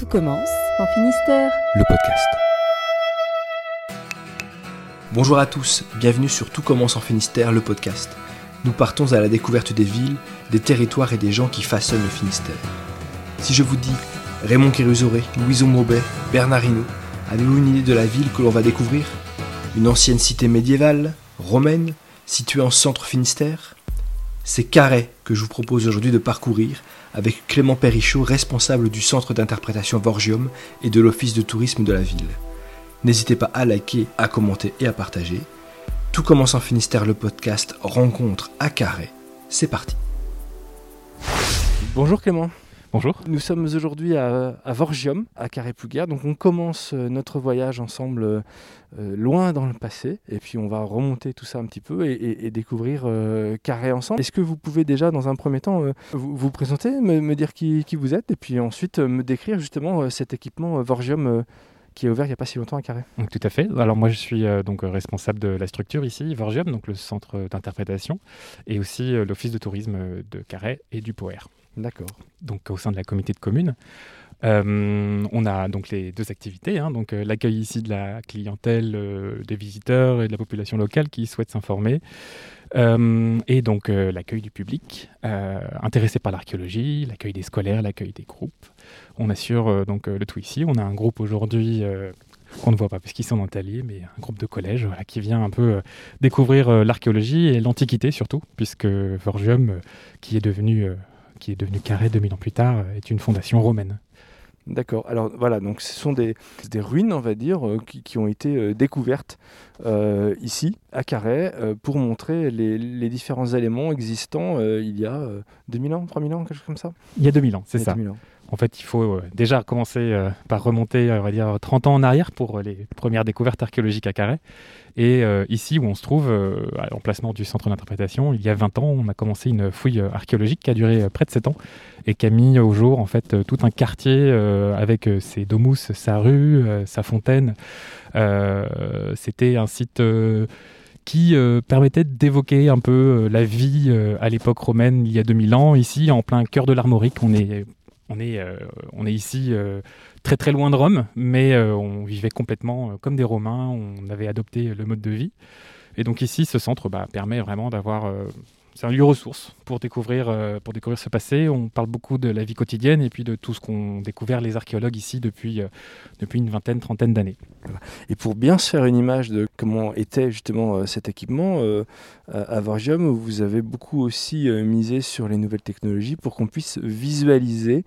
Tout commence en Finistère. le podcast. Bonjour à tous, bienvenue sur Tout commence en Finistère, le podcast. Nous partons à la découverte des villes, des territoires et des gens qui façonnent le Finistère. Si je vous dis Raymond Kérusoré, Louison Maubet, Bernard Hinault, avez-vous une idée de la ville que l'on va découvrir? Une ancienne cité médiévale, romaine, située en centre Finistère? C'est Carhaix que je vous propose aujourd'hui de parcourir avec Clément Perrichot, responsable du centre d'interprétation Vorgium et de l'office de tourisme de la ville. N'hésitez pas à liker, à commenter et à partager. Tout commence en Finistère, le podcast Rencontre à Carré. C'est parti. Bonjour Clément. Bonjour. Nous sommes aujourd'hui à, à Vorgium, à Carré-Plouguer. Donc on commence euh, notre voyage ensemble euh, euh, loin dans le passé. Et puis on va remonter tout ça un petit peu et, et- et découvrir euh, Carré ensemble. Est-ce que vous pouvez déjà, dans un premier temps, euh, vous, vous présenter, me, me dire qui, qui vous êtes et puis ensuite me décrire justement cet équipement Vorgium qui est ouvert il n'y a pas si longtemps à Carré? Donc, tout à fait. Alors moi je suis euh, donc responsable de la structure ici, Vorgium, donc le centre d'interprétation, et aussi euh, l'office de tourisme de Carhaix et du Poer, D'accord. donc au sein de la comité de communes. Euh, on a donc les deux activités, hein, donc euh, l'accueil ici de la clientèle, euh, des visiteurs et de la population locale qui souhaite s'informer, et donc l'accueil du public intéressé par l'archéologie, l'accueil des scolaires, l'accueil des groupes. On assure donc le tout ici. On a un groupe aujourd'hui qu'on ne voit pas puisqu'ils sont en Italie, mais un groupe de collège qui vient un peu découvrir l'archéologie et l'antiquité surtout, puisque Vorgium, euh, qui est devenu qui est devenu Carré 2000 ans plus tard, euh, est une fondation romaine. D'accord. Alors voilà, donc ce sont des, des ruines, on va dire, euh, qui, qui ont été euh, découvertes euh, ici, à Carhaix, pour montrer les, les différents éléments existants il y a euh, 2000 ans, 3000 ans, quelque chose comme ça? Il y a 2000 ans, c'est ça. 2000 ans. En fait, il faut euh, déjà commencer euh, par remonter, euh, on va dire, 30 ans en arrière pour les premières découvertes archéologiques à Carhaix. Et ici, où on se trouve, à l'emplacement du centre d'interprétation, il y a 20 ans, on a commencé une fouille archéologique qui a duré près de 7 ans et qui a mis au jour, en fait, tout un quartier avec ses domus, sa rue, sa fontaine. C'était un site... qui permettait d'évoquer un peu la vie à l'époque romaine il y a 2000 ans. Ici, en plein cœur de l'Armorique, on est, on est, euh, on est ici euh, très très loin de Rome, mais euh, on vivait complètement comme des Romains, on avait adopté le mode de vie. Et donc ici, ce centre bah, permet vraiment d'avoir... c'est un lieu ressource pour découvrir, euh, pour découvrir ce passé. On parle beaucoup de la vie quotidienne et puis de tout ce qu'ont découvert les archéologues ici depuis, euh, une vingtaine, trentaine d'années. Et pour bien se faire une image de comment était justement euh, cet équipement, à Vorgium, vous avez beaucoup aussi misé sur les nouvelles technologies pour qu'on puisse visualiser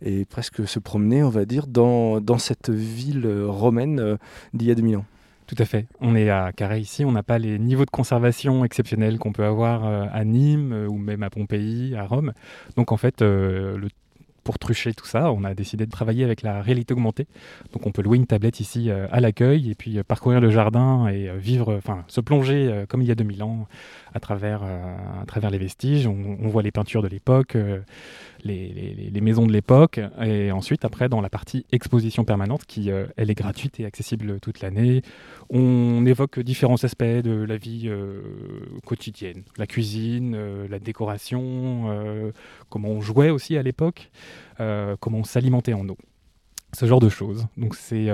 et presque se promener, on va dire, dans, dans cette ville romaine d'il y a 2000 ans. Tout à fait. On est à Carré ici, on n'a pas les niveaux de conservation exceptionnels qu'on peut avoir euh, à Nîmes euh, ou même à Pompéi, à Rome. Donc en fait, euh, pour trucher tout ça, on a décidé de travailler avec la réalité augmentée. Donc on peut louer une tablette ici à l'accueil et puis parcourir le jardin et vivre, enfin se plonger comme il y a 2000 ans à travers, les vestiges. On, voit les peintures de l'époque, les, maisons de l'époque. Et ensuite, après, dans la partie exposition permanente, qui euh, elle est gratuite et accessible toute l'année, on évoque différents aspects de la vie euh, quotidienne, la cuisine, euh, la décoration, comment on jouait aussi à l'époque, comment on s'alimentait en eau. Ce genre de choses. Donc c'est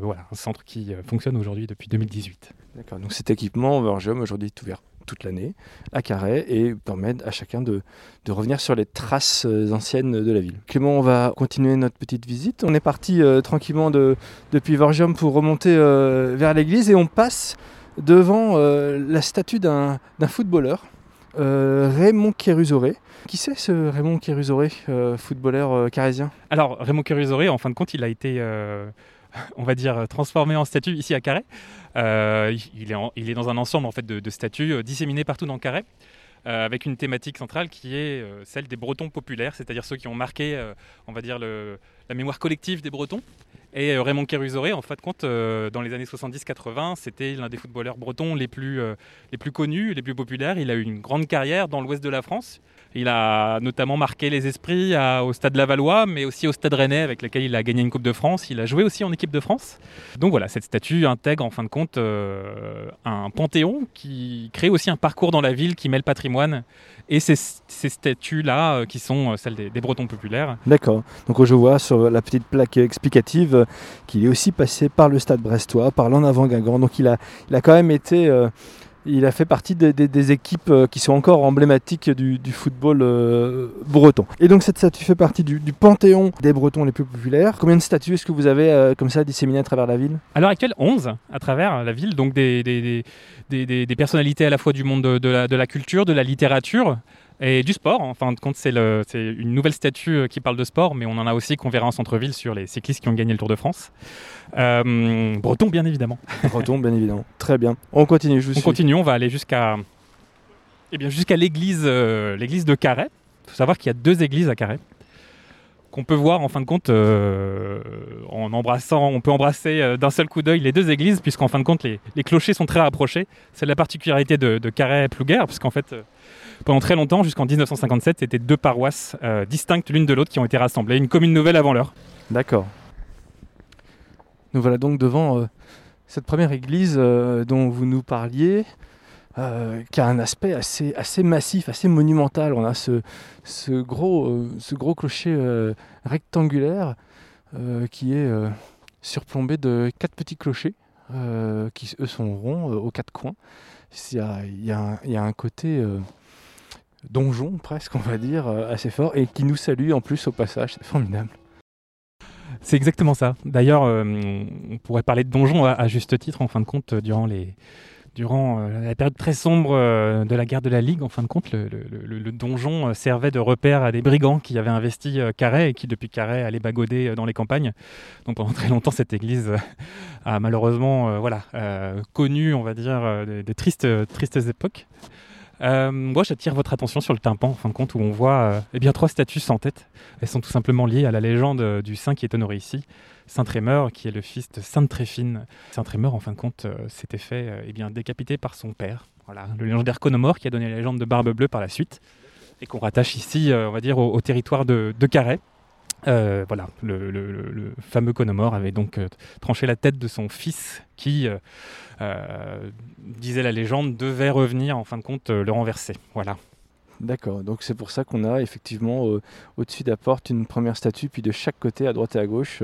voilà, un centre qui fonctionne aujourd'hui depuis 2018. D'accord. Donc cet équipement Vorgium aujourd'hui est ouvert toute l'année à Carhaix et permet à chacun de, revenir sur les traces euh, anciennes de la ville. Clément, on va continuer notre petite visite. On est parti euh, tranquillement de, depuis Vorgium pour remonter euh, vers l'église et on passe devant la statue d'un footballeur, Raymond Kérusoré. Qui c'est ce Raymond Kérusoré, footballeur euh, Alors Raymond Kérusoré, en fin de compte, il a été, on va dire, transformé en statue ici à Carhaix. Euh, il, est dans un ensemble en fait de, statues euh, disséminées partout dans euh, avec une thématique centrale qui est euh, celle des Bretons populaires, c'est-à-dire ceux qui ont marqué, euh, on va dire, la mémoire collective des Bretons. Et euh, Raymond Kérusoré, en fin de compte, euh, dans les années 70-80, c'était l'un des footballeurs bretons les plus, euh, les plus connus, les plus populaires. Il a eu une grande carrière dans l'ouest de la France, Il a notamment marqué les esprits au Stade Lavallois, mais aussi au Stade Rennais, avec lequel il a gagné une Coupe de France. Il a joué aussi en équipe de France. Donc voilà, cette statue intègre en fin de compte euh, un panthéon qui crée aussi un parcours dans la ville qui mêle patrimoine et ces, statues-là euh, qui sont euh, celles des, des Bretons populaires. D'accord. Donc je vois sur la petite plaque explicative qu'il est aussi passé par le stade brestois, par l'en avant Guingamp. Donc il a, il a quand même été. Il a fait partie des, des- des équipes euh, qui sont encore emblématiques du, du football euh, breton. Et donc cette statue fait partie du, du panthéon des Bretons les plus populaires. Combien de statues est-ce que vous avez euh, comme ça disséminées à travers la ville? À l'heure actuelle, 11 à travers la ville, donc des, des, personnalités à la fois du monde de, de la, de la culture, de la littérature et du sport. En fin de compte, c'est une nouvelle statue euh, qui parle de sport, mais on en a aussi qu'on verra en centre-ville sur les cyclistes qui ont gagné le Tour de France. Euh, breton, bien évidemment. Breton, bien évidemment. Très bien. On continue, je vous On suis. continue, on va aller jusqu'à eh bien, jusqu'à l'église euh, l'église de Carhaix. Il faut savoir qu'il y a deux églises à Carhaix qu'on peut voir en fin de compte euh, en embrassant, on peut embrasser euh, d'un seul coup d'œil les deux églises puisqu'en fin de compte les, les clochers sont très rapprochés. C'est la particularité de, de Carhaix-Plouguer puisqu'en fait pendant très longtemps, jusqu'en 1957, c'était deux paroisses euh, distinctes l'une de l'autre qui ont été rassemblées, une commune nouvelle avant l'heure. D'accord. Nous voilà donc devant euh, cette première église euh, dont vous nous parliez, qui a un aspect assez, assez massif, assez monumental. On a ce, ce, gros, ce gros clocher rectangulaire qui est surplombé de quatre petits clochers qui, eux, sont ronds aux quatre coins. Il y a, y a un, côté donjon, presque, on va dire, euh, assez fort, et qui nous salue en plus au passage. C'est formidable. C'est exactement ça. D'ailleurs, euh, on pourrait parler de donjon à, juste titre, en fin de compte, durant, les, durant euh, la période très sombre de la guerre de la Ligue. En fin de compte, le, donjon servait de repère à des brigands qui avaient investi Carhaix et qui, depuis Carhaix, allaient bagauder euh, dans les campagnes. Donc pendant très longtemps, cette église a malheureusement voilà, connu, on va dire, des, des tristes, tristes époques. Euh, moi, j'attire votre attention sur le tympan, en fin de compte, où on voit euh, eh bien, trois statues sans tête. Elles sont tout simplement liées à la légende euh, du saint qui est honoré ici, Saint Trémeur, qui est le fils de Sainte Tréfine. Saint Trémeur, en fin de compte, s'était fait eh bien, décapiter par son père. Voilà, le légendaire Conomore qui a donné la légende de Barbe Bleue par la suite, et qu'on rattache ici, on dire, au, au territoire de, de Carhaix. Euh, voilà, le, le- le- le fameux Conomore avait donc euh, tranché la tête de son fils qui, euh, disait la légende, devait revenir en fin de compte le renverser. Voilà. D'accord, donc c'est pour ça qu'on a effectivement au-dessus de la porte une première statue, puis de chaque côté, à droite et à gauche,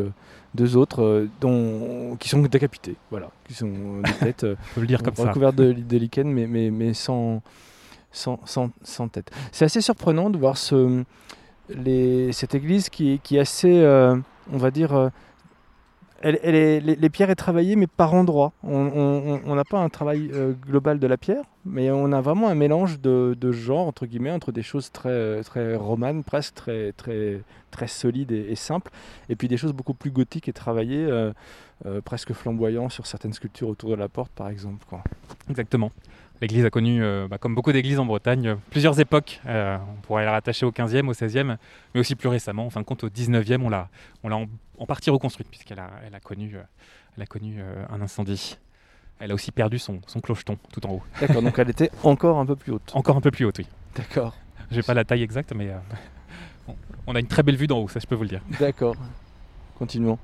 deux autres dont, qui sont décapités, voilà, qui sont des têtes le dire comme recouvertes de, de lichen, mais, mais, mais sans, sans, sans, sans tête. C'est assez surprenant de voir ce, cette église qui, est assez, euh, on va dire, euh, les, pierres est travaillée, mais par endroits. On n'a pas un travail euh, global de la pierre, mais on a vraiment un mélange de, de genres, entre guillemets, entre des choses très, très romanes, presque très, très, très solides et, simples, et puis des choses beaucoup plus gothiques et travaillées, presque flamboyantes sur certaines sculptures autour de la porte, par exemple. Exactement. L'église a connu, euh, bah, comme beaucoup d'églises en Bretagne, euh, plusieurs époques. Euh, on pourrait la rattacher au 15e, au 16e, mais aussi plus récemment, en fin de compte, au 19e, on l'a, on l'a en, en partie reconstruite, puisqu'elle a, elle a connu, elle a connu un incendie. Elle a aussi perdu son, son clocheton tout en haut. D'accord, donc elle était encore un peu plus haute. Encore un peu plus haute, oui. D'accord, J'ai pas la taille exacte, mais euh, on- a une très belle vue d'en haut, ça je peux vous le dire. d'accord. Continuons.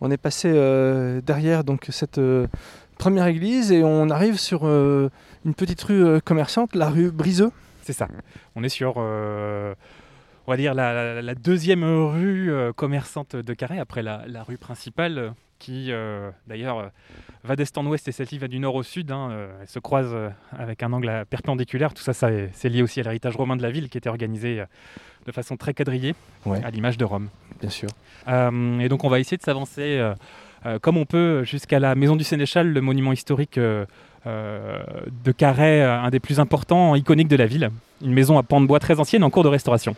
On est passé euh, derrière donc cette euh, première église et on arrive sur une petite rue euh, commerçante, la rue Briseux. C'est ça. On est sur, euh, on va dire, la, la- la deuxième rue euh, commerçante de Carré, après la, la rue principale, qui euh, d'ailleurs va d'est en ouest et celle-ci va du nord au sud. hein, elle se croise avec un angle perpendiculaire. Tout ça, ça est- c'est lié aussi à l'héritage romain de la ville, qui était organisé de façon très quadrillée, Ouais. à l'image de Rome. Bien sûr. Et donc on va essayer de s'avancer comme on peut jusqu'à la maison du Sénéchal, le monument historique euh, euh, de Carhaix, euh, un des plus importants, iconiques de la ville. Une maison à pans de bois très ancienne en cours de restauration.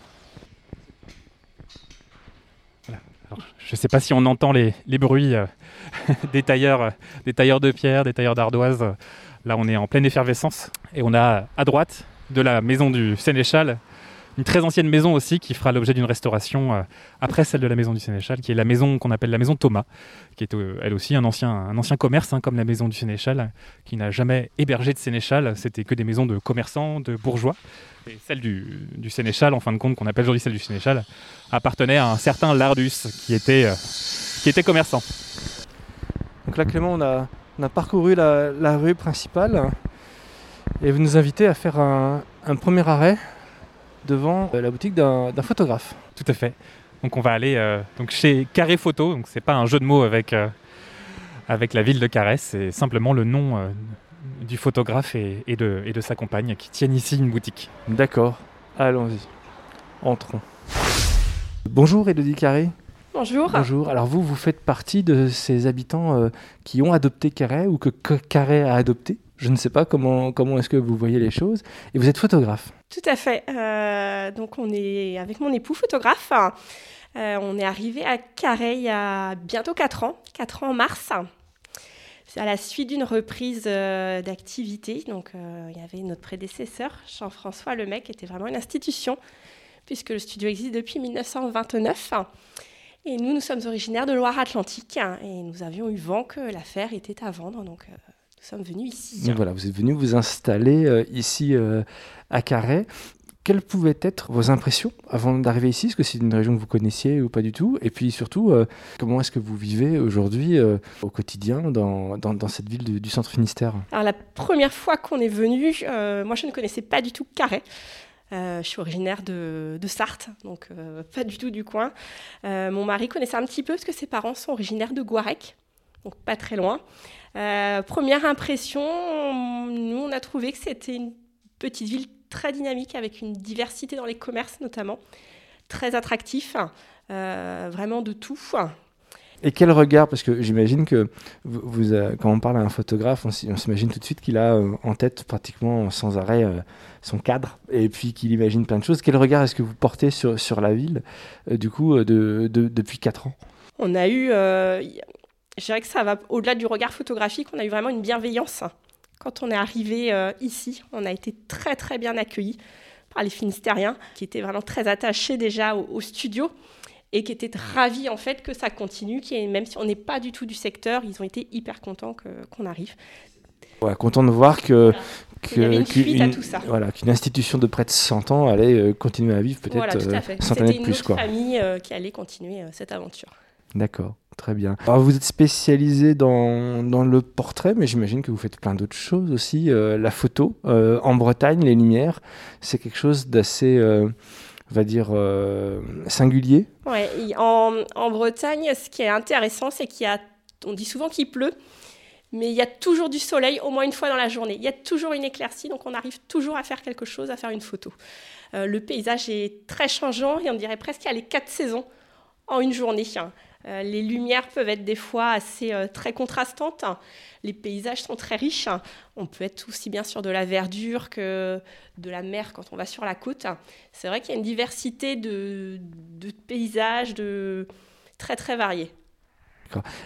Je ne sais pas si on entend les, bruits euh, des, tailleurs, euh, des tailleurs de pierre, des tailleurs d'ardoise. Là on est en pleine effervescence et on a à droite de la maison du Sénéchal une très ancienne maison aussi qui fera l'objet d'une restauration euh, après celle de la maison du Sénéchal, qui est la maison qu'on appelle la maison Thomas, qui est euh, elle aussi un ancien, un ancien commerce, hein, comme la maison du Sénéchal, qui n'a jamais hébergé de Sénéchal. C'était que des maisons de commerçants, de bourgeois. Et celle du, Sénéchal, en fin de compte, qu'on appelle aujourd'hui celle du Sénéchal, appartenait à un certain Lardus, qui était, euh, qui était commerçant. Donc là, Clément, on a, parcouru la, rue principale et vous nous invitez à faire un premier arrêt devant euh, la boutique d'un photographe. Tout à fait. Donc on va aller euh, donc chez Carré Photo. Donc c'est pas un jeu de mots avec, euh, avec la ville de Carré, c'est simplement le nom euh, du photographe et, et de, et de sa compagne qui tiennent ici une boutique. D'accord, allons-y. Entrons. Bonjour Elodie Carré. Bonjour. Bonjour. Alors vous, vous faites partie de ces habitants euh, qui ont adopté Carré ou que que Carré a adopté? Je ne sais pas comment, comment est-ce que vous voyez les choses. Et vous êtes photographe. Tout à fait. Euh, donc on est avec mon époux photographe. Euh, on est arrivé à Carré il y a bientôt 4 ans, 4 ans en mars. À la suite d'une reprise euh, d'activité. Donc il y avait notre prédécesseur, Jean-François Lemec, qui était vraiment une institution, puisque le studio existe depuis 1929. Et nous, nous sommes originaires de Loire-Atlantique hein, et nous avions eu vent que l'affaire était à vendre. Donc nous sommes venus ici. Donc voilà, vous êtes venu vous installer euh, ici euh, à Carhaix. Quelles pouvaient être vos impressions avant d'arriver ici? Est-ce que c'est une région que vous connaissiez ou pas du tout? Et puis surtout, euh, comment est-ce que vous vivez aujourd'hui au quotidien dans, dans- dans cette ville du, du centre Finistère? Alors la première fois qu'on est venu, moi je ne connaissais pas du tout Carhaix. Euh, je suis originaire de, de Sarthe, donc euh, pas du tout du coin. Euh, mon mari connaissait un petit peu parce que ses parents sont originaires de Guarec, donc pas très loin. Euh, première impression, nous on a trouvé que c'était une petite ville très dynamique avec une diversité dans les commerces notamment, très attractif, euh, vraiment de tout. Et quel regard Parce que j'imagine que vous, vous, euh, quand on parle à un photographe, on s'imagine tout de suite qu'il a euh, en tête pratiquement sans arrêt euh, son cadre et puis qu'il imagine plein de choses. Quel regard est-ce que vous portez sur, sur la ville, du coup, de, de- depuis 4 ans? On a eu, je dirais que ça va au-delà du regard photographique, on a eu vraiment une bienveillance. Quand on est arrivé euh, ici, on a été très très bien accueillis par les Finistériens, qui étaient vraiment très attachés déjà au, au studio et qui étaient ravis en fait que ça continue, qui même si on n'est pas du tout du secteur, ils ont été hyper contents qu'on arrive. Content de voir que... Une qu'une-. Voilà, qu'une institution de près de 100 ans allait euh, continuer à vivre peut-être Voilà, tout euh, à fait. centaines de C'était une plus. autre Quoi. famille euh, qui allait continuer euh, cette aventure. D'accord, très bien. Alors vous êtes spécialisé dans, le portrait, mais j'imagine que vous faites plein d'autres choses aussi. Euh, la photo, euh, en Bretagne, les lumières, c'est quelque chose d'assez, euh, on va dire, singulier. Ouais, en, Bretagne, ce qui est intéressant, c'est qu'il dit souvent qu'il pleut, mais il y a toujours du soleil au moins une fois dans la journée. Il y a toujours une éclaircie, donc on arrive toujours à faire quelque chose, à faire une photo. Le paysage est très changeant et on dirait presque qu'il y a les quatre saisons en une journée. Les lumières peuvent être des fois assez euh, très contrastantes. Les paysages sont très riches. On peut être aussi bien sur de la verdure que de la mer quand on va sur la côte. C'est vrai qu'il y a une diversité de, paysages très très variés.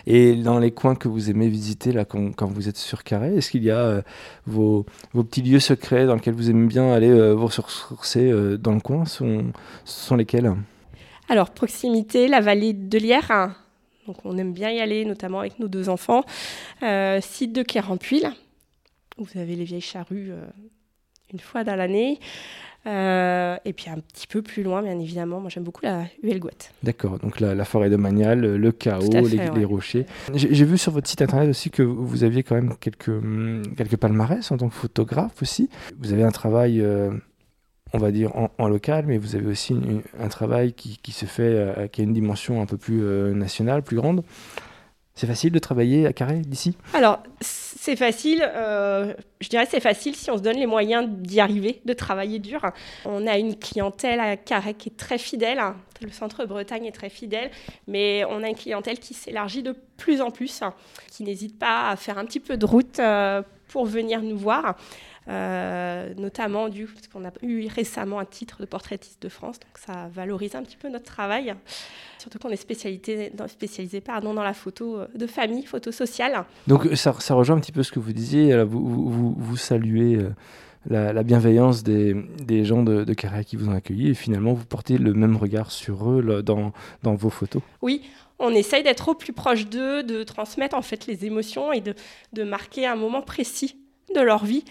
Et dans les coins que vous aimez visiter là, quand, vous êtes sur Carré, est-ce qu'il y a euh, vos, petits lieux secrets dans lesquels vous aimez bien aller euh, vous ressourcer euh, dans le coin? Ce sont lesquels? Alors, proximité, la vallée de Lierre. hein. Donc, on aime bien y aller, notamment avec nos deux enfants. Euh, site de Kérampuil, où vous avez les vieilles charrues euh, une fois dans l'année. Euh, et puis un petit peu plus loin, bien évidemment, moi j'aime beaucoup la Huelgoat. D'accord, donc la, la forêt domaniale, le chaos, les, rochers. J'ai vu sur votre site internet aussi que vous aviez quand même quelques, quelques palmarès en tant que photographe aussi. Vous avez un travail, euh, on va dire, en, local, mais vous avez aussi un travail qui, se fait, euh, qui a une dimension un peu plus euh, nationale, plus grande. C'est facile de travailler à Carré d'ici? Alors, c'est facile, euh, je dirais c'est facile si on se donne les moyens d'y arriver, de travailler dur. On a une clientèle à Carhaix qui est très fidèle, hein. le centre Bretagne est très fidèle, mais on a une clientèle qui s'élargit de plus en plus, hein, qui n'hésite pas à faire un petit peu de route pour venir nous voir. Euh, notamment du parce qu'on a eu récemment un titre de portraitiste de France, donc ça valorise un petit peu notre travail. Surtout qu'on est spécialisé, dans, spécialisé pardon, dans la photo euh, de famille, photo sociale. Donc ça, ça rejoint un petit peu ce que vous disiez, vous, vous, vous- saluez euh, la, la bienveillance des, des gens de, de Carré qui vous ont accueilli et finalement vous portez le même regard sur eux là, dans, dans vos photos. Oui, on essaye d'être au plus proche d'eux, de transmettre en fait les émotions et de, de marquer un moment précis de leur vie.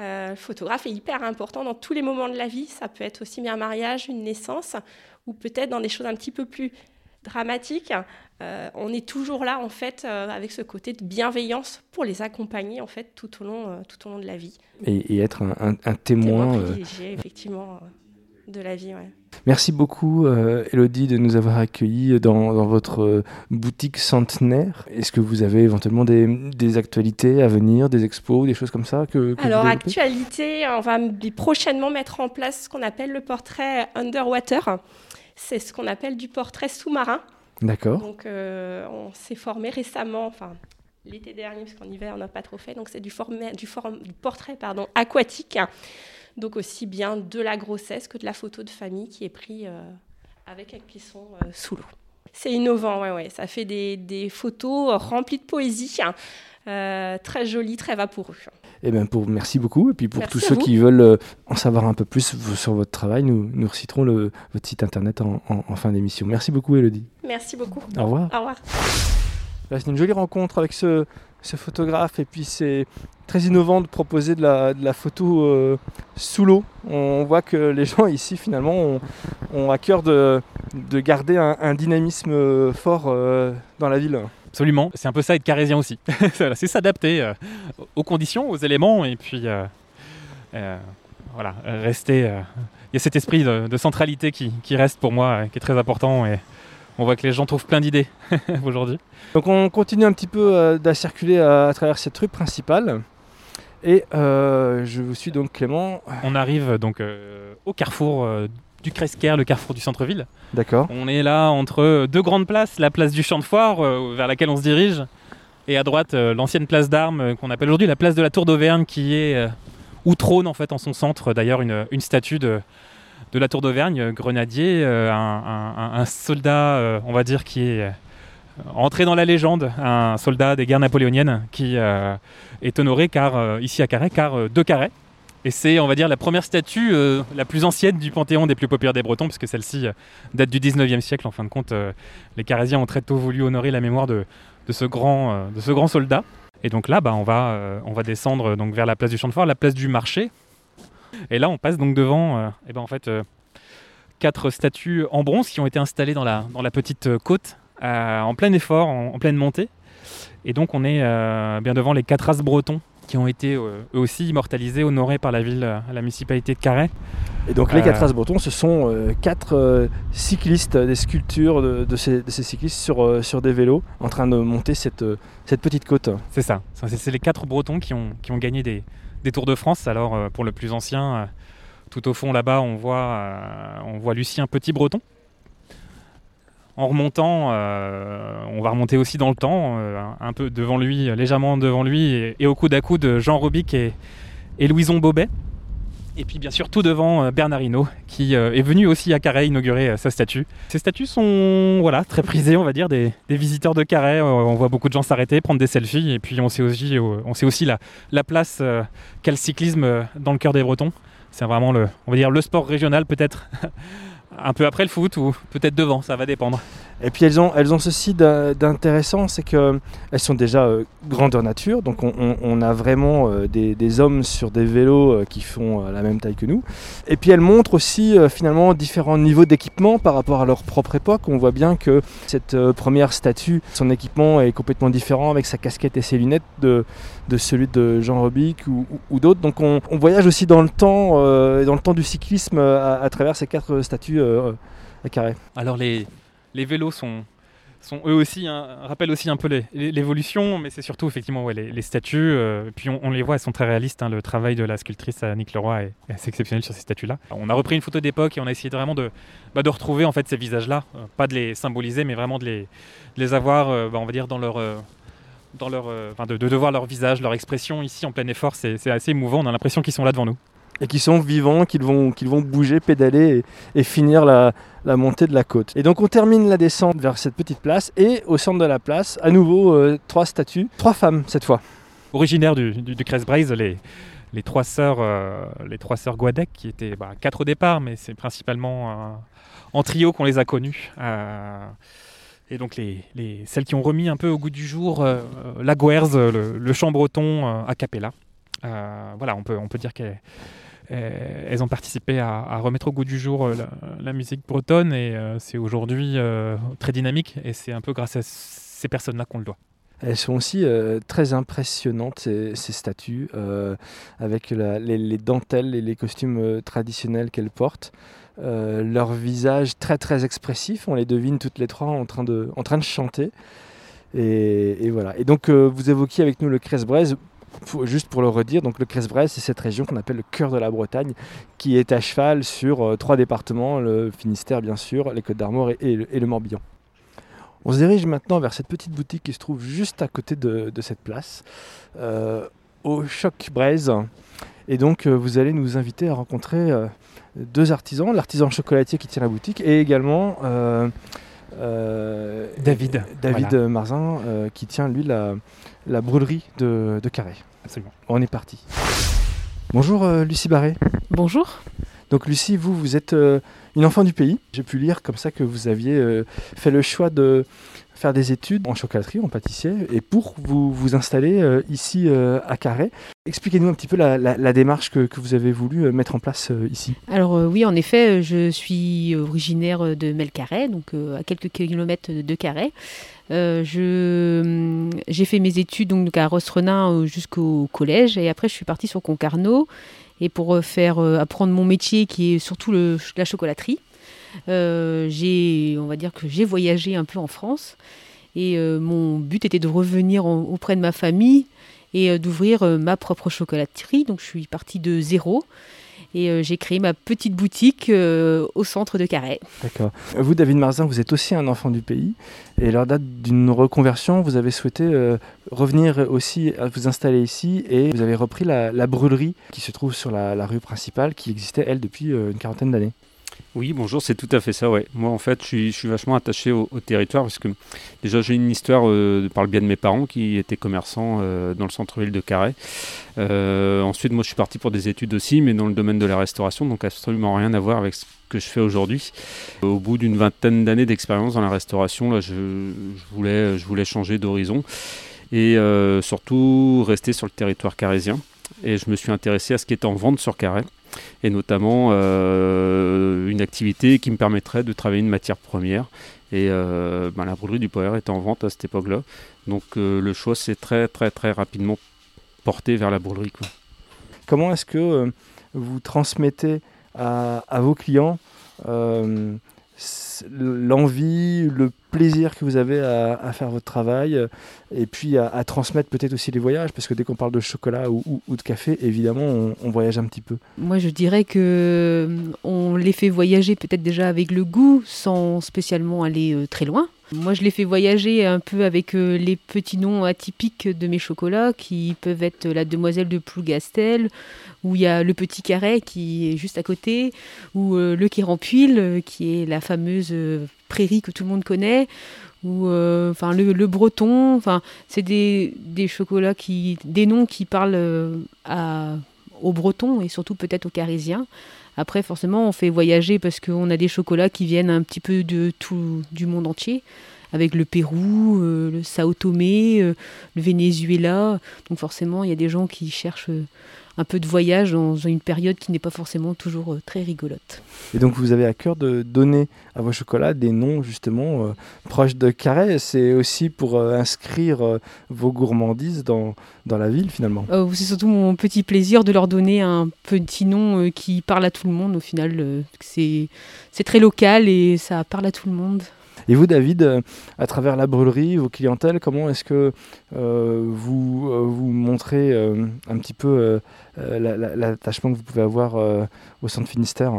Euh, le photographe est hyper important dans tous les moments de la vie. Ça peut être aussi bien un mariage, une naissance, ou peut-être dans des choses un petit peu plus dramatiques. Euh, on est toujours là en fait euh, avec ce côté de bienveillance pour les accompagner en fait tout au long, euh, tout au long de la vie. Et, et être un, un- un témoin. Témoin euh, privilégié effectivement euh, de la vie. ouais. Merci beaucoup, euh, Elodie, de nous avoir accueillis dans, dans votre euh, boutique centenaire. Est-ce que vous avez éventuellement des, des actualités à venir, des expos, des choses comme ça que, que Alors, actualité, on va prochainement mettre en place ce qu'on appelle le portrait underwater. C'est ce qu'on appelle du portrait sous-marin. D'accord. Donc, euh, on s'est formé récemment, enfin l'été dernier, parce qu'en hiver, on n'a pas trop fait. Donc, c'est du, du portrait pardon, aquatique. Donc, aussi bien de la grossesse que de la photo de famille qui est pris euh, avec un cuisson euh, sous l'eau. C'est innovant, ouais, ouais. Ça fait des, des photos remplies de poésie, euh, très jolies, très vaporeux. Eh bien, pour, merci beaucoup. Et puis pour Merci tous ceux vous. qui veulent euh, en savoir un peu plus sur votre travail, nous, nous reciterons le, votre site internet en, en- en fin d'émission. Merci beaucoup, Elodie. Merci beaucoup. Au revoir. Au revoir. Là, C'est une jolie rencontre avec ce, ce photographe et puis c'est très innovant de proposer de la, photo euh, sous l'eau. On voit que les gens ici finalement ont, à cœur de, de garder un, dynamisme fort euh, dans la ville. Absolument, c'est un peu ça être carésien aussi. C'est s'adapter euh, aux conditions, aux éléments, et puis voilà, rester. Il y a cet esprit de, centralité qui, qui reste pour moi, qui est très important, et on voit que les gens trouvent plein d'idées aujourd'hui. Donc on continue un petit peu euh, à circuler à, à travers cette rue principale. Et euh, je vous suis donc Clément. On arrive donc euh, au carrefour euh, du Cresquer, le carrefour du centre-ville. D'accord. On est là entre deux grandes places, la place du champ de foire euh, vers laquelle on se dirige, et à droite euh, l'ancienne place d'armes euh, qu'on appelle aujourd'hui la place de la Tour d'Auvergne, qui est euh, où trône en fait en son centre d'ailleurs une, une statue de, de la Tour d'Auvergne, euh, grenadier, euh, un, soldat, euh, on va dire, qui est entré dans la légende, un soldat des guerres napoléoniennes qui est honoré car ici à Carhaix, car de Carhaix. Et c'est, on va dire, la première statue la plus ancienne du panthéon des plus populaires des Bretons, puisque celle-ci date du 19e siècle. En fin de compte, les Carésiens ont très tôt voulu honorer la mémoire de, de ce, grand, soldat. Et donc là, bah, on, va, descendre donc, vers la place du Champ de Foire, la place du marché. Et là, on passe donc devant euh, eh ben, en fait, euh, quatre statues en bronze qui ont été installées dans la, dans la petite euh, côte, en plein effort, en, en pleine montée. Et donc, on est bien devant les quatre races bretons qui ont été euh, eux aussi immortalisés, honorés par la ville, euh, la municipalité de Carhaix. Et donc les Euh. quatre races bretons, ce sont quatre cyclistes, des sculptures de, de ces, de ces cyclistes sur, sur des vélos en train de monter cette, cette petite côte. C'est ça. C'est les quatre Bretons qui ont, qui ont gagné des, des Tours de France. Alors euh, pour le plus ancien, euh, tout au fond là-bas, on voit, euh, on voit Lucien Petit Breton. En remontant, on va remonter aussi dans le temps, un peu devant lui, légèrement devant lui, et, et au coude à coude Jean Robic et Louison Bobet. Et puis bien sûr tout devant euh, Bernard Hinault, qui euh, est venu aussi à Carhaix inaugurer euh, sa statue. Ces statues sont voilà, très prisées, on va dire, des, des visiteurs de. Euh, on voit beaucoup de gens s'arrêter, prendre des selfies, et puis on sait aussi, on sait aussi la, la place qu'a le cyclisme dans le cœur des Bretons. C'est vraiment le, on va dire, le sport régional peut-être. Un peu après le foot ou peut-être devant, ça va dépendre. Et puis elles ont, elles ont ceci d'in- d'intéressant, c'est qu'elles sont déjà euh, grandeur nature, donc on, a vraiment euh, des, hommes sur des vélos euh, qui font la même taille que nous. Et puis elles montrent aussi finalement différents niveaux d'équipement par rapport à leur propre époque. On voit bien que cette première statue, son équipement est complètement différent avec sa casquette et ses lunettes de, de celui de Jean Robic ou, d'autres. Donc on, voyage aussi dans le temps, dans le temps du cyclisme à, à travers ces quatre statues à carré. Alors les, les vélos sont, eux aussi, rappellent aussi un peu l'évolution, mais c'est surtout effectivement les, statues. euh, puis on, les voit, elles sont très réalistes. hein, le travail de la sculptrice Annick Leroy est, assez exceptionnel sur ces statues-là. On a repris une photo d'époque et on a essayé vraiment de, bah, de retrouver en fait ces visages-là, Euh, pas de les symboliser, mais vraiment de les, avoir, euh, bah, on va dire dans leur dans leur, de, de, voir leur visage, leur expression ici en plein effort, c'est assez émouvant. On a l'impression qu'ils sont là devant nous. et qui sont vivants, qu'ils vont, vont bouger, pédaler et, et finir la, la montée de la côte. Et donc on termine la descente vers cette petite place et au centre de la place, à nouveau euh, trois statues, trois femmes cette fois. originaires du, du, du Crest-Braise, les, les trois sœurs, euh, les trois sœurs Guadec, qui étaient bah, quatre au départ, mais c'est principalement en trio qu'on les a connues. Euh, et donc les, les- celles qui ont remis un peu au goût du jour la Guerze, le, le chant breton a cappella. Voilà, on peut, on peut dire elles- elles ont participé à, remettre au goût du jour euh, la, musique bretonne et euh, c'est aujourd'hui euh, très dynamique et c'est un peu grâce à ces personnes-là qu'on le doit. Elles sont aussi euh, très impressionnantes, ces, statues, euh, avec les, les dentelles et les costumes euh, traditionnels qu'elles portent. Euh, leur visage très très expressif, on les devine toutes les trois en train de, en train de chanter. Et, voilà. Et donc euh, vous évoquiez avec nous le Cresse-Braise, juste pour le redire, donc le Cresse-Braise c'est cette région qu'on appelle le cœur de la Bretagne, qui est à cheval sur euh, trois départements, le Finistère bien sûr, les Côtes d'Armor et- le- Morbihan. On se dirige maintenant vers cette petite boutique qui se trouve juste à côté de, cette place, euh, au Choc Braise. Et donc, euh, vous allez nous inviter à rencontrer deux artisans, l'artisan chocolatier qui tient la boutique et également David, David voilà. Marzin euh, qui tient lui la, la brûlerie de, de Carré. Absolument. On est parti. Bonjour euh, Lucie Barré. Bonjour. Donc Lucie, vous, vous êtes euh, une enfant du pays. J'ai pu lire comme ça que vous aviez euh, fait le choix de faire des études en chocolaterie, en pâtissier, et pour vous installer euh, ici euh, à Carré. Expliquez-nous un petit peu la, démarche que, vous avez voulu euh, mettre en place ici. Alors oui, en effet, je suis originaire de Melcarré, donc à quelques kilomètres de Carré. Hum, J'ai fait mes études donc, à Rostrenin euh, jusqu'au collège et après je suis partie sur Concarneau et pour faire apprendre mon métier qui est surtout la chocolaterie. Euh, j'ai, on va dire que j'ai voyagé un peu en France et euh, mon but était de revenir en- auprès de ma famille et euh, d'ouvrir ma propre chocolaterie. Donc je suis partie de zéro et j'ai créé ma petite boutique au centre de Carhaix. D'accord. Vous, David Marzin, vous êtes aussi un enfant du pays. Et lors date d'une reconversion, vous avez souhaité revenir aussi à vous installer ici et vous avez repris la, brûlerie qui se trouve sur la, la rue principale qui existait, elle, depuis une quarantaine d'années. Oui, bonjour, c'est tout à fait ça, ouais. Moi, en fait, je suis, vachement attaché au, territoire parce que déjà, j'ai une histoire euh, par le biais de mes parents qui étaient commerçants euh, dans le centre-ville de Carhaix. Euh, ensuite, moi, je suis parti pour des études aussi, mais dans le domaine de la restauration, donc absolument rien à voir avec ce que je fais aujourd'hui. Au bout d'une vingtaine d'années d'expérience dans la restauration, là, je, voulais, changer d'horizon et surtout rester sur le territoire carrésien. Et je me suis intéressé à ce qui était en vente sur Carhaix et notamment euh, une activité qui me permettrait de travailler une matière première. Et euh, ben, la brûlerie du Poer est en vente à cette époque-là. Donc euh, le choix s'est très très très rapidement porté vers la brûlerie. Quoi. Comment est-ce que vous transmettez à, vos clients l'envie, le plaisir que vous avez à, faire votre travail euh, et puis à, transmettre peut-être aussi les voyages parce que dès qu'on parle de chocolat ou, de café, évidemment, on, on voyage un petit peu. Moi, je dirais que euh, on les fait voyager peut-être déjà avec le goût, sans spécialement aller euh, très loin. Moi, je les fais voyager un peu avec les petits noms atypiques de mes chocolats, qui peuvent être la demoiselle de Plougastel, où il y a le petit carré qui est juste à côté, ou euh, le Kérampuil, euh, qui est la fameuse euh, prairie que tout le monde connaît, ou enfin le, breton. Enfin, c'est des, des chocolats qui, des noms qui parlent à, aux Bretons et surtout peut-être aux Carésiens. Après, forcément, on fait voyager parce qu'on a des chocolats qui viennent un petit peu de tout du monde entier, avec le Pérou, le Sao Tomé, le Venezuela. Donc forcément, il y a des gens qui cherchent un peu de voyage dans une période qui n'est pas forcément toujours euh, très rigolote. Et donc vous avez à cœur de donner à vos chocolats des noms justement euh, proches de carré. C'est aussi pour euh, inscrire euh, vos gourmandises dans, dans la ville finalement. C'est surtout mon petit plaisir de leur donner un petit nom qui parle à tout le monde. Au final, c'est c'est très local et ça parle à tout le monde. Et vous, David, euh, à travers la brûlerie, vos clientèles, comment est-ce que euh, vous, euh, vous montrez un petit peu la- la- l'attachement que vous pouvez avoir au centre Finistère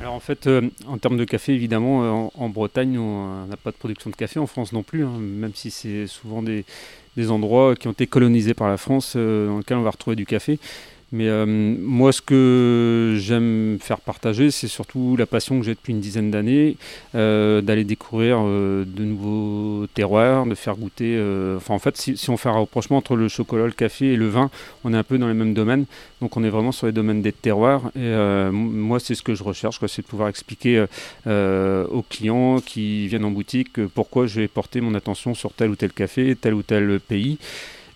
Alors en fait, en termes de café, évidemment, en, Bretagne, on n'a pas de production de café, en France non plus, hein, même si c'est souvent des, des endroits qui ont été colonisés par la France, dans lesquels on va retrouver du café. Mais euh, moi, ce que j'aime faire partager, c'est surtout la passion que j'ai depuis une dizaine d'années, euh, d'aller découvrir euh, de nouveaux terroirs, de faire goûter. enfin, en fait, si, on fait un rapprochement entre le chocolat, le café et le vin, on est un peu dans les mêmes domaines. Donc, on est vraiment sur les domaines des terroirs. Et moi, c'est ce que je recherche, c'est de pouvoir expliquer aux clients qui viennent en boutique pourquoi je vais porter mon attention sur tel ou tel café, tel ou tel pays.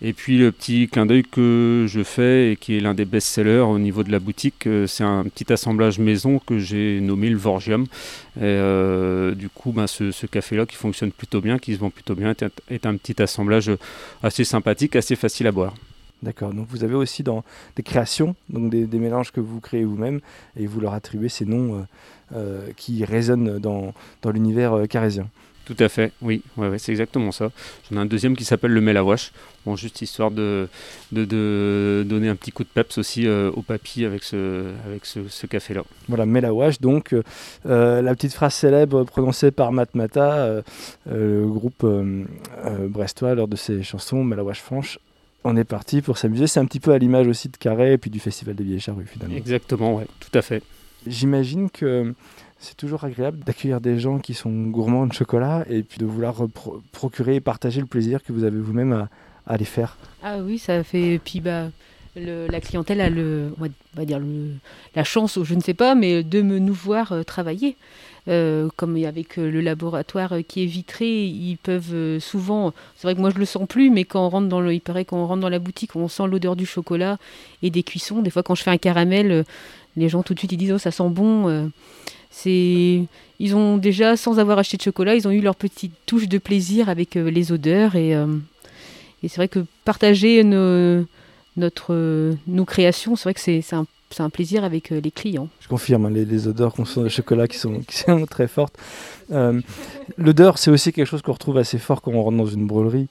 Et puis le petit clin d'œil que je fais et qui est l'un des best-sellers au niveau de la boutique, euh, c'est un petit assemblage maison que j'ai nommé le Vorgium. Et, euh, du coup, ben, ce, café-là qui fonctionne plutôt bien, qui se vend plutôt bien, est, un petit assemblage assez sympathique, assez facile à boire. D'accord, donc vous avez aussi dans des créations, donc des, mélanges que vous créez vous-même et vous leur attribuez ces noms euh, qui résonnent dans, dans l'univers carésien. Tout à fait, oui, ouais, c'est exactement ça. J'en ai un deuxième qui s'appelle le Melawash, bon, juste histoire de, de, donner un petit coup de peps aussi euh, au papy avec ce, avec ce, café-là. Voilà, Melawash, donc euh, la petite phrase célèbre prononcée par Matmata, euh, le groupe brestois lors de ses chansons Melawash Franche. On est parti pour s'amuser, c'est un petit peu à l'image aussi de Carré et puis du Festival des Vieilles Charrues finalement. Exactement, ouais, tout à fait. J'imagine que c'est toujours agréable d'accueillir des gens qui sont gourmands de chocolat et puis de vouloir procurer et partager le plaisir que vous avez vous-même à, les faire. Ah oui, ça fait. Puis bah, la clientèle a le, on va, dire la chance, je ne sais pas, mais de me nous voir euh, travailler. Euh, comme avec euh, le laboratoire qui est vitré, ils peuvent souvent. C'est vrai que moi je le sens plus, mais quand on rentre dans le, il paraît qu'on rentre dans la boutique, on sent l'odeur du chocolat et des cuissons. Des fois, quand je fais un caramel, les gens tout de suite ils disent oh ça sent bon. C'est ils ont déjà, sans avoir acheté de chocolat, ils ont eu leur petite touche de plaisir avec euh, les odeurs. Et, euh, et c'est vrai que partager nos, notre, nos créations, c'est vrai que c'est un, un, plaisir avec euh, les clients. Je confirme, hein, les, odeurs qu'on sent de chocolat qui sont, qui sont très fortes. L'odeur, c'est aussi quelque chose qu'on retrouve assez fort quand on rentre dans une brûlerie.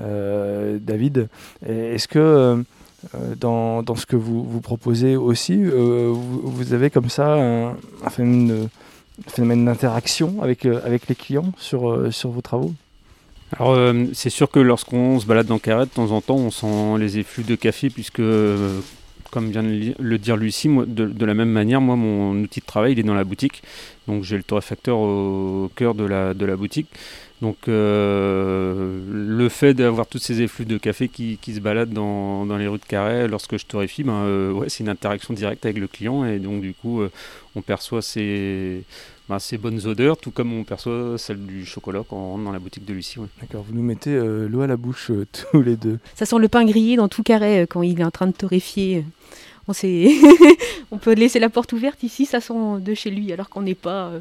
David, est-ce que euh, dans, dans, ce que vous, vous proposez aussi. Euh, vous, avez comme ça un, phénomène, d'interaction avec, euh, avec les clients sur, sur vos travaux? Alors c'est sûr que lorsqu'on se balade dans Carré, de temps en temps, on sent les effluves de café, puisque, comme vient de le dire Lucie, de, de, la même manière, moi, mon outil de travail, il est dans la boutique. Donc j'ai le torréfacteur au cœur de la, de la boutique. Donc euh, le fait d'avoir tous ces effluves de café qui, se baladent dans, les rues de Carré lorsque je torréfie, ben, euh, ouais, c'est une interaction directe avec le client et donc du coup euh, on perçoit ces, ben, ces, bonnes odeurs tout comme on perçoit celle du chocolat quand on rentre dans la boutique de Lucie. D'accord, vous nous mettez l'eau à la bouche tous les deux. Ça sent le pain grillé dans tout Carré quand il est en train de torréfier. On, on peut laisser la porte ouverte ici, ça sent de chez lui alors qu'on n'est pas...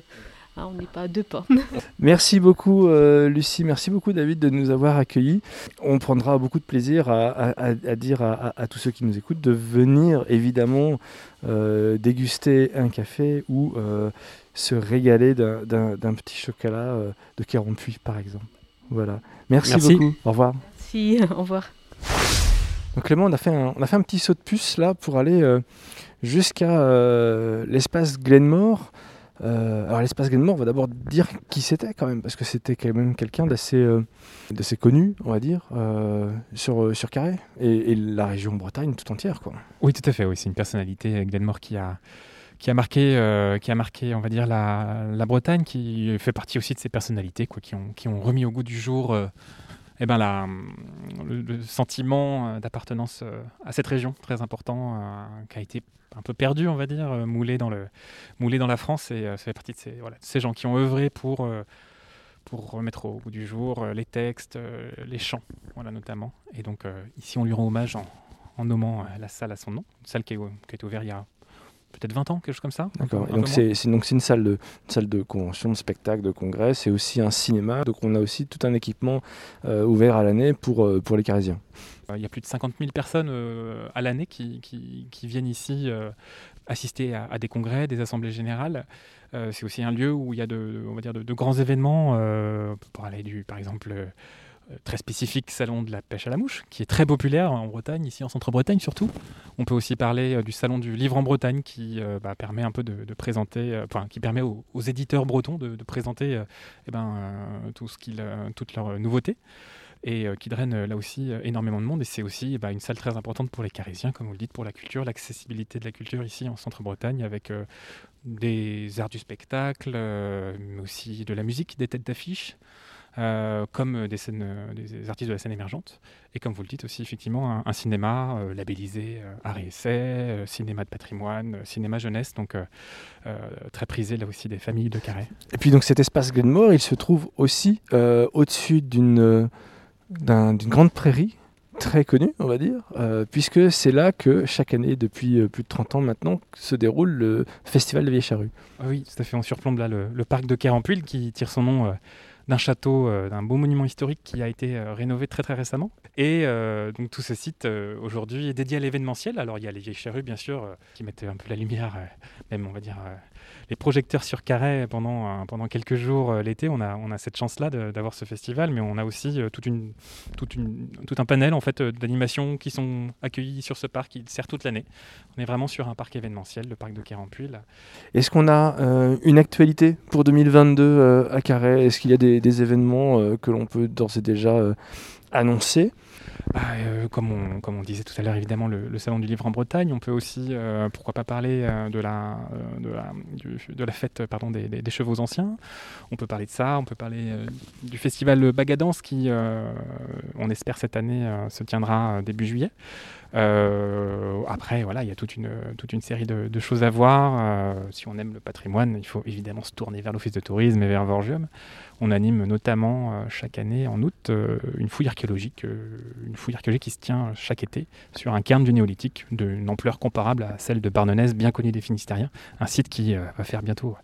Ah, on n'est pas à deux pas. merci beaucoup euh, Lucie, merci beaucoup David de nous avoir accueillis. On prendra beaucoup de plaisir à, dire à, tous ceux qui nous écoutent de venir évidemment euh, déguster un café ou euh, se régaler d'un petit chocolat de Caronpuy par exemple. Voilà. Merci, beaucoup. Au revoir. Merci, au revoir. Donc Clément, on a fait un, on a fait un petit saut de puce là pour aller jusqu'à l'espace Glenmore. Euh, alors l'espace Glenmore, on va d'abord dire qui c'était quand même, parce que c'était quand même quelqu'un d'assez euh, connu, on va dire, euh, sur, sur Carré, et, la région Bretagne tout entière. Quoi. Oui, tout à fait, oui, c'est une personnalité, Glenmore, qui a, qui a, marqué, qui a marqué, on va dire, la, la, Bretagne, qui fait partie aussi de ces personnalités quoi, qui, ont, qui ont remis au goût du jour eh ben, la, le, sentiment d'appartenance à cette région, très important, qui a été un peu perdu, on va dire, euh, moulé dans, la France. Et euh, ça fait partie de ces, gens qui ont œuvré pour, euh, remettre au bout du jour les textes, les chants, notamment. Et donc ici, on lui rend hommage en, nommant la salle à son nom, une salle qui, qui a ouverte il y a peut-être 20 ans, quelque chose comme ça. D'accord. Donc c'est donc c'est une salle de une salle de convention, de spectacle, de congrès. C'est aussi un cinéma. Donc on a aussi tout un équipement ouvert à l'année pour pour les Carésiens. Il y a plus de 50 000 personnes euh, à l'année qui, qui, viennent ici euh, assister à, des congrès, des assemblées générales. Euh, c'est aussi un lieu où il y a de, on va dire de, grands événements. on peut parler du, par exemple, très spécifique salon de la pêche à la mouche, qui est très populaire en Bretagne, ici en Centre-Bretagne surtout. On peut aussi parler du salon du livre en Bretagne, qui bah, permet un peu de, présenter, enfin, qui permet aux, éditeurs bretons de, présenter eh ben, tout ce qu'ils, toutes leurs nouveautés et qui draine là aussi énormément de monde. Et c'est aussi bah, une salle très importante pour les Carésiens, comme vous le dites, pour la culture, l'accessibilité de la culture ici en Centre-Bretagne, avec des arts du spectacle, mais aussi de la musique, des têtes d'affiche. Euh, comme des, scènes, des artistes de la scène émergente, et comme vous le dites aussi, effectivement, un, cinéma euh, labellisé euh, art et essai, cinéma de patrimoine, cinéma jeunesse, donc très prisé là aussi des familles de Carré. Et puis donc cet espace Glenmore, il se trouve aussi au-dessus d'une d'une grande prairie très connue, on va dire, puisque c'est là que chaque année, depuis plus de 30 ans maintenant, se déroule le Festival de Vieille Charrue. Ah oui, tout à fait. On surplombe là le, parc de Carampuil qui tire son nom d'un château, euh, d'un beau monument historique qui a été euh, rénové très très récemment. Et euh, donc tout ce site aujourd'hui est dédié à l'événementiel. Alors il y a les vieilles charrues bien sûr qui mettent un peu la lumière, même on va dire les projecteurs sur Carré pendant, pendant quelques jours l'été. On a, on a cette chance-là d'avoir ce festival, mais on a aussi toute une, toute une, tout un panel en fait, d'animations qui sont accueillies sur ce parc qui sert toute l'année. On est vraiment sur un parc événementiel, le parc de Carampuil. Est-ce qu'on a une actualité pour 2022 à Carré? Est-ce qu'il y a des événements que l'on peut d'ores et déjà annoncer? Bah, euh, comme, on, disait tout à l'heure, évidemment, le, Salon du Livre en Bretagne. On peut aussi, euh, pourquoi pas parler euh, de, la, fête des, chevaux anciens. On peut parler de ça. On peut parler du festival Bagadance qui, on espère, cette année se tiendra début juillet. Après, voilà, il y a toute une, série de, choses à voir. si on aime le patrimoine, il faut évidemment se tourner vers l'Office de tourisme et vers Vorgium. On anime notamment chaque année, en août, une fouille archéologique, une fouille archéologique qui se tient chaque été sur un cairn du néolithique d'une ampleur comparable à celle de Barnenez, bien connue des Finistériens, un site qui va faire bientôt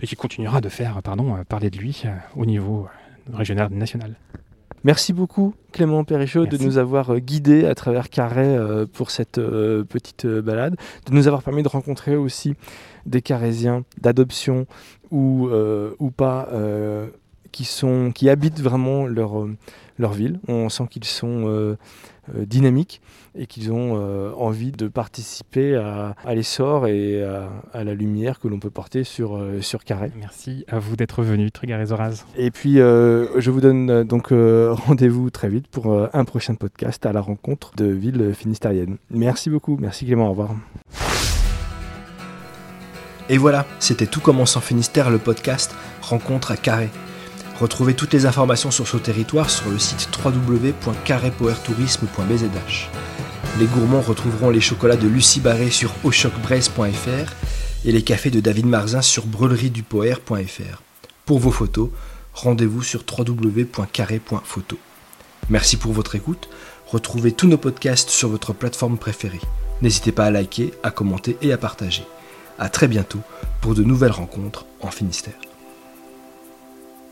et qui continuera de faire pardon, parler de lui au niveau régional national. Merci beaucoup Clément Perrichot de nous avoir guidés à travers Carré pour cette petite balade, de nous avoir permis de rencontrer aussi des Carésiens d'adoption ou, ou pas qui, sont, qui habitent vraiment leur, leur ville. On sent qu'ils sont euh, euh, dynamiques et qu'ils ont euh, envie de participer à, l'essor et à, la lumière que l'on peut porter sur, sur Carré. Merci à vous d'être venu, Trégaré Zoraz. Et puis, je vous donne donc rendez-vous très vite pour un prochain podcast à la rencontre de villes finistériennes. Merci beaucoup. Merci Clément. Au revoir. Et voilà, c'était Tout commence en Finistère, le podcast Rencontre à Carré. Retrouvez toutes les informations sur ce territoire sur le site www.carrépowertourisme.bzh. Les gourmands retrouveront les chocolats de Lucie Barré sur auchocbraise.fr et les cafés de David Marzin sur brûleriedupoer.fr. Pour vos photos, rendez-vous sur www.carré.photo. Merci pour votre écoute. Retrouvez tous nos podcasts sur votre plateforme préférée. N'hésitez pas à liker, à commenter et à partager. A très bientôt pour de nouvelles rencontres en Finistère.